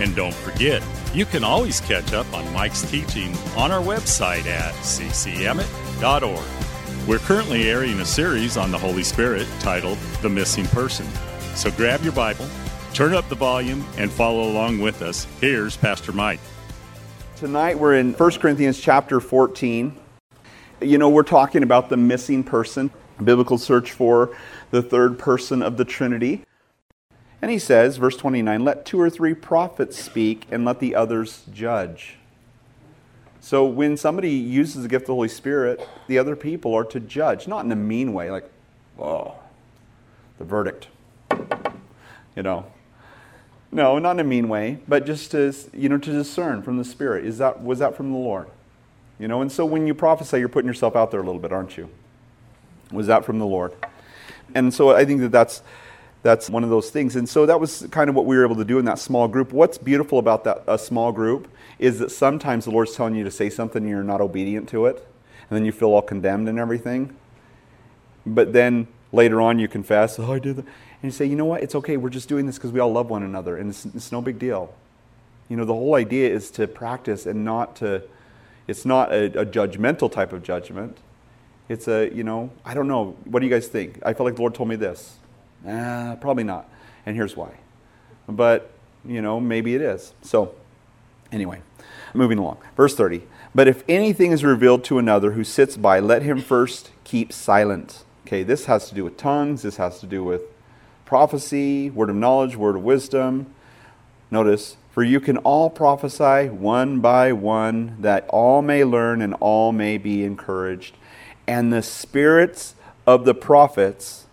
And don't forget, you can always catch up on Mike's teaching on our website at ccemmett.org. We're currently airing a series on the Holy Spirit titled The Missing Person. So grab your Bible, turn up the volume, and follow along with us. Here's Pastor Mike. Tonight we're in 1 Corinthians chapter 14. You know, we're talking about the missing person, biblical search for the third person of the Trinity. And he says, verse 29, let two or three prophets speak and let the others judge. So when somebody uses the gift of the Holy Spirit, the other people are to judge, not in a mean way, like, oh, the verdict. You know. No, not in a mean way, but just to, you know, to discern from the Spirit. Is that, was that from the Lord? You know, and so when you prophesy, you're putting yourself out there a little bit, aren't you? Was that from the Lord? And so I think that that's that's one of those things. And so that was kind of what we were able to do in that small group. What's beautiful about that a small group is that sometimes the Lord's telling you to say something and you're not obedient to it, and then you feel all condemned and everything. But then later on you confess, "Oh, I did that," and you say, "You know what? It's okay. We're just doing this because we all love one another, and it's, it's no big deal." You know, the whole idea is to practice and not to. It's not a, a judgmental type of judgment. It's a, you know, I don't know. What do you guys think? I feel like the Lord told me this. Probably not. And here's why. But, you know, maybe it is. So, anyway, moving along. Verse 30. But if anything is revealed to another who sits by, let him first keep silent. Okay, this has to do with tongues. This has to do with prophecy, word of knowledge, word of wisdom. Notice, for you can all prophesy one by one, that all may learn and all may be encouraged. And the spirits of the prophets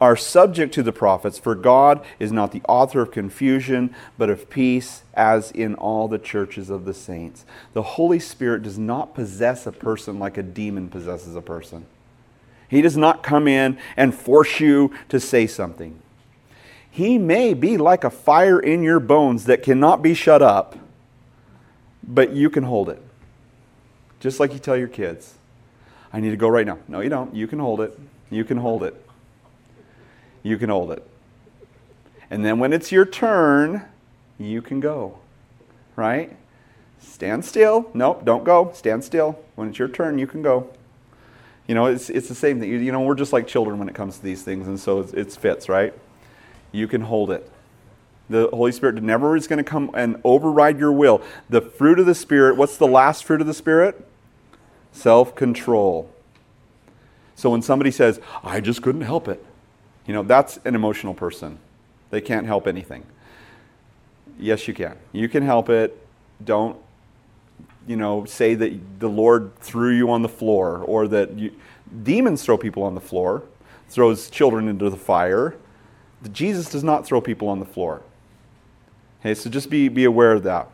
are subject to the prophets, for God is not the author of confusion, but of peace, as in all the churches of the saints. The Holy Spirit does not possess a person like a demon possesses a person. He does not come in and force you to say something. He may be like a fire in your bones that cannot be shut up, but you can hold it. Just like you tell your kids, I need to go right now. No, you don't. You can hold it. You can hold it you can hold it. And then when it's your turn, you can go. Right? Stand still. Nope, don't go. Stand still. When it's your turn, you can go. You know, it's, it's the same thing. You you know, we're just like children when it comes to these things, and so it fits, right? You can hold it. The Holy Spirit never is going to come and override your will. The fruit of the Spirit, what's the last fruit of the Spirit? Self control. So when somebody says, I just couldn't help it, you know, that's an emotional person. They can't help anything. Yes, you can. You can help it. Don't, you know, say that the Lord threw you on the floor or that you, demons throw people on the floor, throws children into the fire. Jesus does not throw people on the floor. Okay, so just be, be aware of that.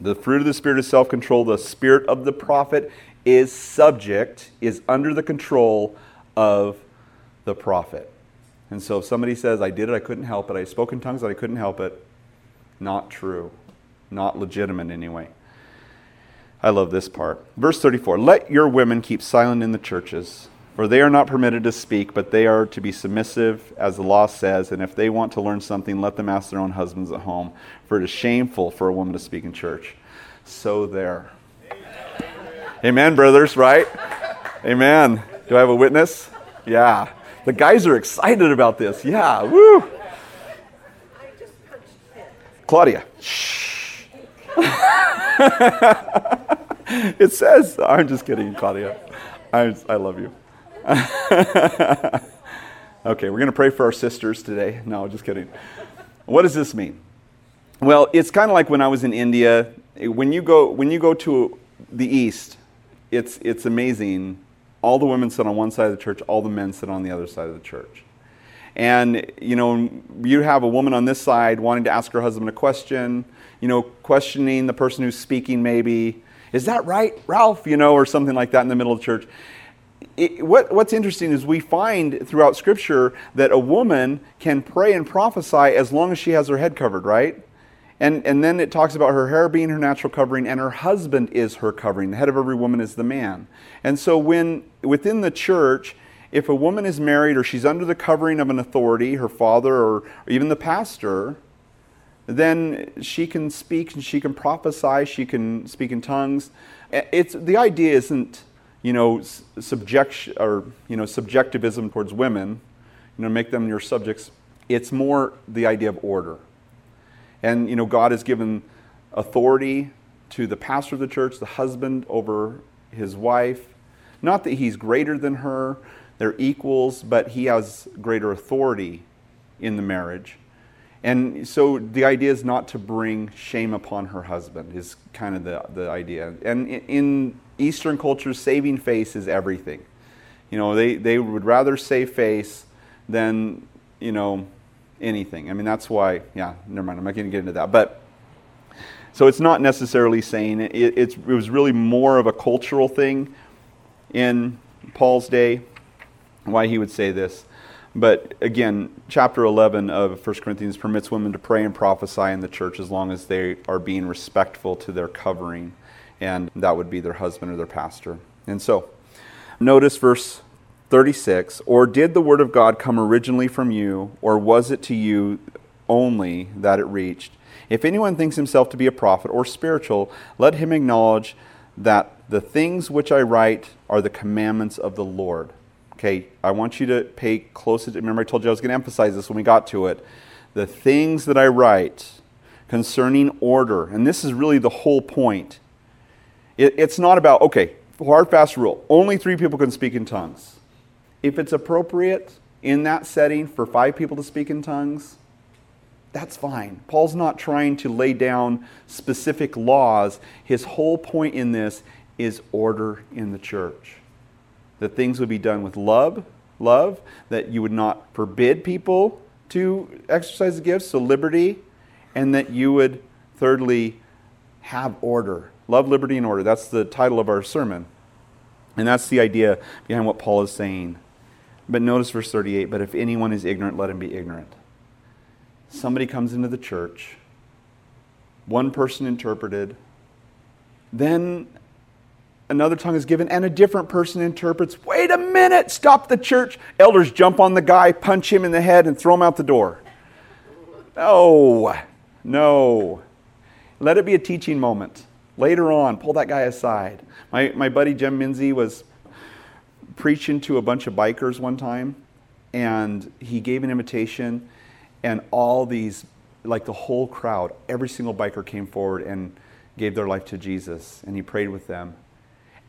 The fruit of the Spirit is self control. The spirit of the prophet is subject, is under the control of the prophet. And so if somebody says, I did it, I couldn't help it, I spoke in tongues, but I couldn't help it, not true. Not legitimate anyway. I love this part. Verse 34 Let your women keep silent in the churches, for they are not permitted to speak, but they are to be submissive, as the law says. And if they want to learn something, let them ask their own husbands at home, for it is shameful for a woman to speak in church. So there. Amen, Amen brothers, right? Amen. Do I have a witness? Yeah. The guys are excited about this. Yeah, woo. Claudia, shh. it says, I'm just kidding, Claudia. I, I love you. okay, we're going to pray for our sisters today. No, just kidding. What does this mean? Well, it's kind of like when I was in India. When you go, when you go to the east, it's, it's amazing all the women sit on one side of the church, all the men sit on the other side of the church. And, you know, you have a woman on this side wanting to ask her husband a question, you know, questioning the person who's speaking maybe, Is that right, Ralph? You know, or something like that in the middle of the church. It, what, what's interesting is we find throughout Scripture that a woman can pray and prophesy as long as she has her head covered, right? And, and then it talks about her hair being her natural covering and her husband is her covering. The head of every woman is the man. And so, when within the church, if a woman is married or she's under the covering of an authority, her father or, even the pastor, then she can speak and she can prophesy, she can speak in tongues. It's, the idea isn't, you know, subject, or, you know, subjectivism towards women, you know, make them your subjects. It's more the idea of order. And, you know, God has given authority to the pastor of the church, the husband over his wife. Not that he's greater than her, they're equals, but he has greater authority in the marriage. And so the idea is not to bring shame upon her husband, is kind of the, the idea. And in Eastern cultures, saving face is everything. You know, they, they would rather save face than, you know, anything. I mean, that's why, yeah, never mind, I'm not going to get into that. But so it's not necessarily saying it, it was really more of a cultural thing in Paul's day, why he would say this. But again, chapter 11 of 1 Corinthians permits women to pray and prophesy in the church as long as they are being respectful to their covering, and that would be their husband or their pastor. And so, notice verse 36 Or did the word of God come originally from you, or was it to you only that it reached? If anyone thinks himself to be a prophet or spiritual, let him acknowledge that the things which I write are the commandments of the Lord. Okay, I want you to pay close attention. Remember, I told you I was going to emphasize this when we got to it. The things that I write concerning order, and this is really the whole point. It, it's not about, okay, hard, fast rule. Only three people can speak in tongues. If it's appropriate in that setting for five people to speak in tongues, that's fine. Paul's not trying to lay down specific laws. His whole point in this is order in the church. That things would be done with love, love, that you would not forbid people to exercise the gifts, so liberty, and that you would, thirdly, have order. Love, liberty, and order. That's the title of our sermon. And that's the idea behind what Paul is saying. But notice verse 38 But if anyone is ignorant, let him be ignorant. Somebody comes into the church, one person interpreted, then another tongue is given, and a different person interprets. Wait a minute, stop the church. Elders jump on the guy, punch him in the head, and throw him out the door. No, no. Let it be a teaching moment. Later on, pull that guy aside. My, my buddy Jim Minzy was preaching to a bunch of bikers one time, and he gave an invitation, and all these, like the whole crowd, every single biker came forward and gave their life to Jesus, and he prayed with them.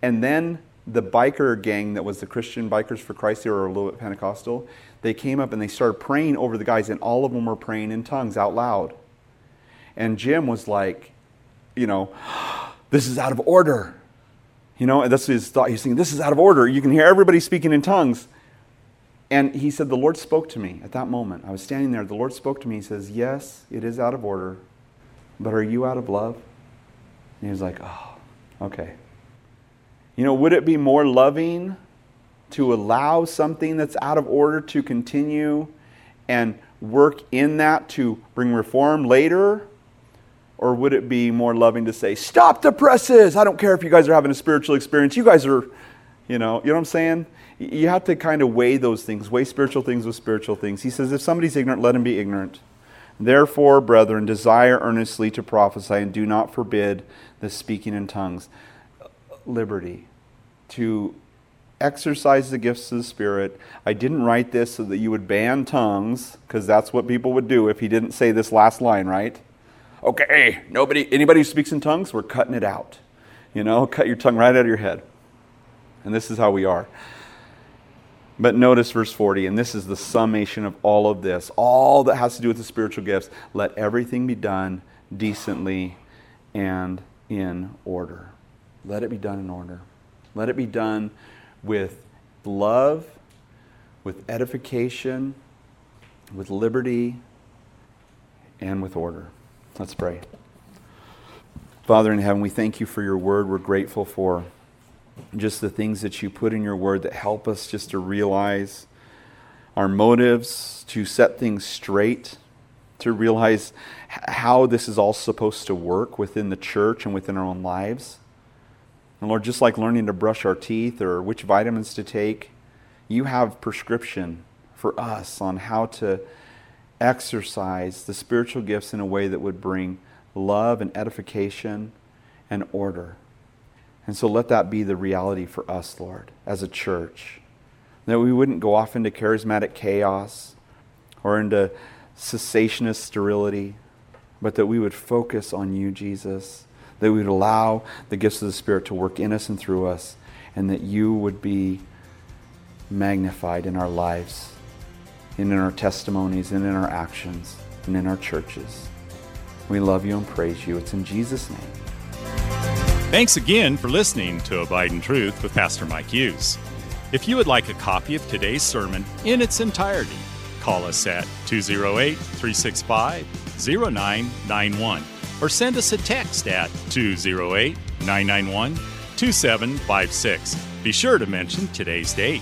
And then the biker gang that was the Christian Bikers for Christ, they were a little bit Pentecostal, they came up and they started praying over the guys, and all of them were praying in tongues out loud. And Jim was like, you know, this is out of order. You know, that's his thought. He's thinking, this is out of order. You can hear everybody speaking in tongues. And he said, The Lord spoke to me at that moment. I was standing there. The Lord spoke to me. He says, Yes, it is out of order, but are you out of love? And he was like, Oh, okay. You know, would it be more loving to allow something that's out of order to continue and work in that to bring reform later? Or would it be more loving to say, stop the presses? I don't care if you guys are having a spiritual experience. You guys are, you know, you know what I'm saying? You have to kind of weigh those things, weigh spiritual things with spiritual things. He says, if somebody's ignorant, let him be ignorant. Therefore, brethren, desire earnestly to prophesy and do not forbid the speaking in tongues. Liberty. To exercise the gifts of the Spirit. I didn't write this so that you would ban tongues, because that's what people would do if he didn't say this last line, right? Okay, nobody, anybody who speaks in tongues, we're cutting it out. You know, cut your tongue right out of your head. And this is how we are. But notice verse 40, and this is the summation of all of this, all that has to do with the spiritual gifts. Let everything be done decently and in order. Let it be done in order. Let it be done with love, with edification, with liberty, and with order. Let's pray. Father in heaven, we thank you for your word. We're grateful for just the things that you put in your word that help us just to realize our motives, to set things straight, to realize how this is all supposed to work within the church and within our own lives. And Lord, just like learning to brush our teeth or which vitamins to take, you have prescription for us on how to exercise the spiritual gifts in a way that would bring love and edification and order. And so let that be the reality for us, Lord, as a church. That we wouldn't go off into charismatic chaos or into cessationist sterility, but that we would focus on you, Jesus. That we would allow the gifts of the Spirit to work in us and through us, and that you would be magnified in our lives, and in our testimonies, and in our actions, and in our churches. We love you and praise you. It's in Jesus' name. Thanks again for listening to Abide in Truth with Pastor Mike Hughes. If you would like a copy of today's sermon in its entirety, call us at 208 365 0991 or send us a text at 208 991 2756. Be sure to mention today's date.